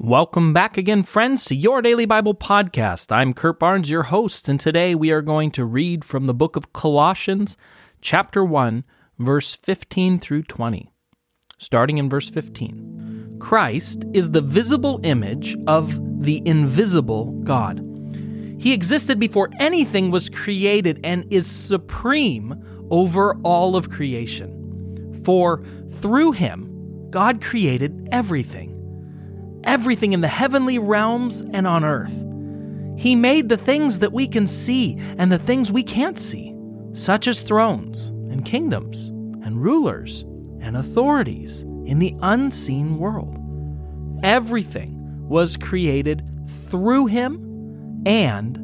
Welcome back again, friends, to your Daily Bible Podcast. I'm Kurt Barnes, your host, and today we are going to read from the book of Colossians, chapter 1, verse 15 through 20. Starting in verse 15 Christ is the visible image of the invisible God. He existed before anything was created and is supreme over all of creation. For through him, God created everything everything in the heavenly realms and on earth. He made the things that we can see and the things we can't see, such as thrones and kingdoms and rulers and authorities in the unseen world. Everything was created through him and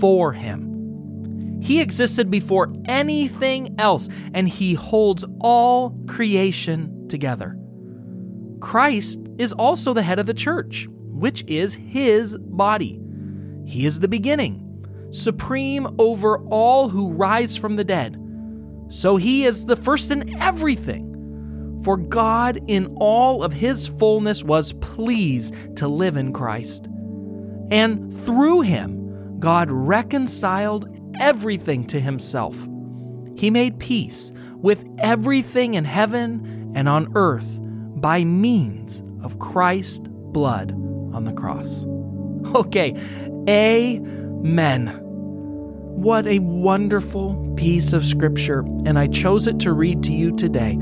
for him. He existed before anything else, and he holds all creation together. Christ is also the head of the church, which is his body. He is the beginning, supreme over all who rise from the dead. So he is the first in everything. For God, in all of his fullness, was pleased to live in Christ. And through him, God reconciled everything to himself. He made peace with everything in heaven and on earth by means of Christ's blood on the cross. Okay, amen. What a wonderful piece of scripture, and I chose it to read to you today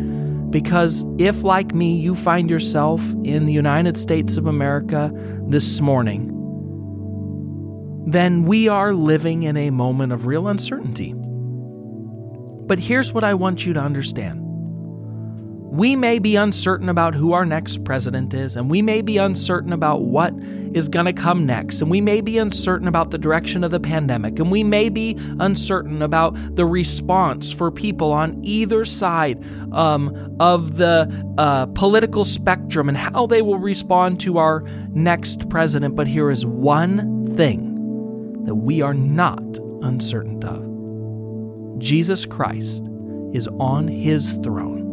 because if, like me, you find yourself in the United States of America this morning, then we are living in a moment of real uncertainty. But here's what I want you to understand we may be uncertain about who our next president is, and we may be uncertain about what is going to come next, and we may be uncertain about the direction of the pandemic, and we may be uncertain about the response for people on either side um, of the uh, political spectrum and how they will respond to our next president. But here is one thing that we are not uncertain of Jesus Christ is on his throne.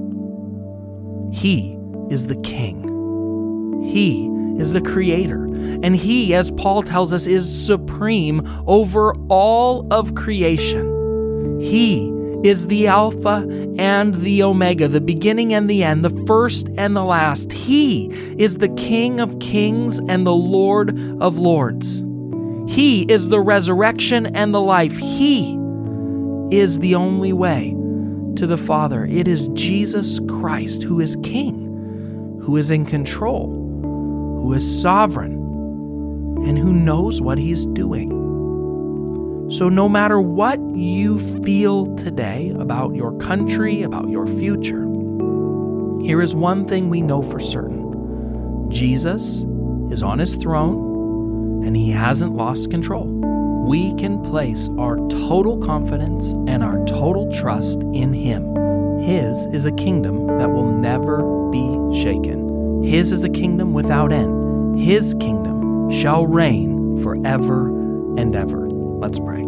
He is the King. He is the Creator. And He, as Paul tells us, is supreme over all of creation. He is the Alpha and the Omega, the beginning and the end, the first and the last. He is the King of kings and the Lord of lords. He is the resurrection and the life. He is the only way to the Father. It is Jesus Christ who is King, who is in control, who is sovereign, and who knows what He's doing. So, no matter what you feel today about your country, about your future, here is one thing we know for certain Jesus is on His throne, and He hasn't lost control we can place our total confidence and our total trust in Him. His is a kingdom that will never be shaken. His is a kingdom without end. His kingdom shall reign forever and ever. Let's pray.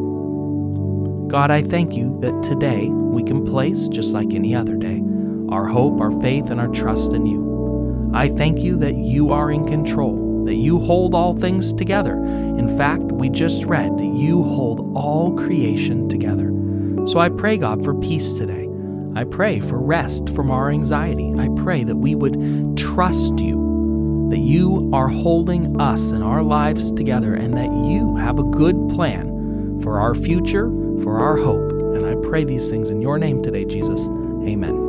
God, I thank you that today we can place, just like any other day, our hope, our faith, and our trust in you. I thank you that you are in control that you hold all things together. In fact, we just read that you hold all creation together. So I pray, God, for peace today. I pray for rest from our anxiety. I pray that we would trust you, that you are holding us and our lives together, and that you have a good plan for our future, for our hope. And I pray these things in your name today, Jesus. Amen.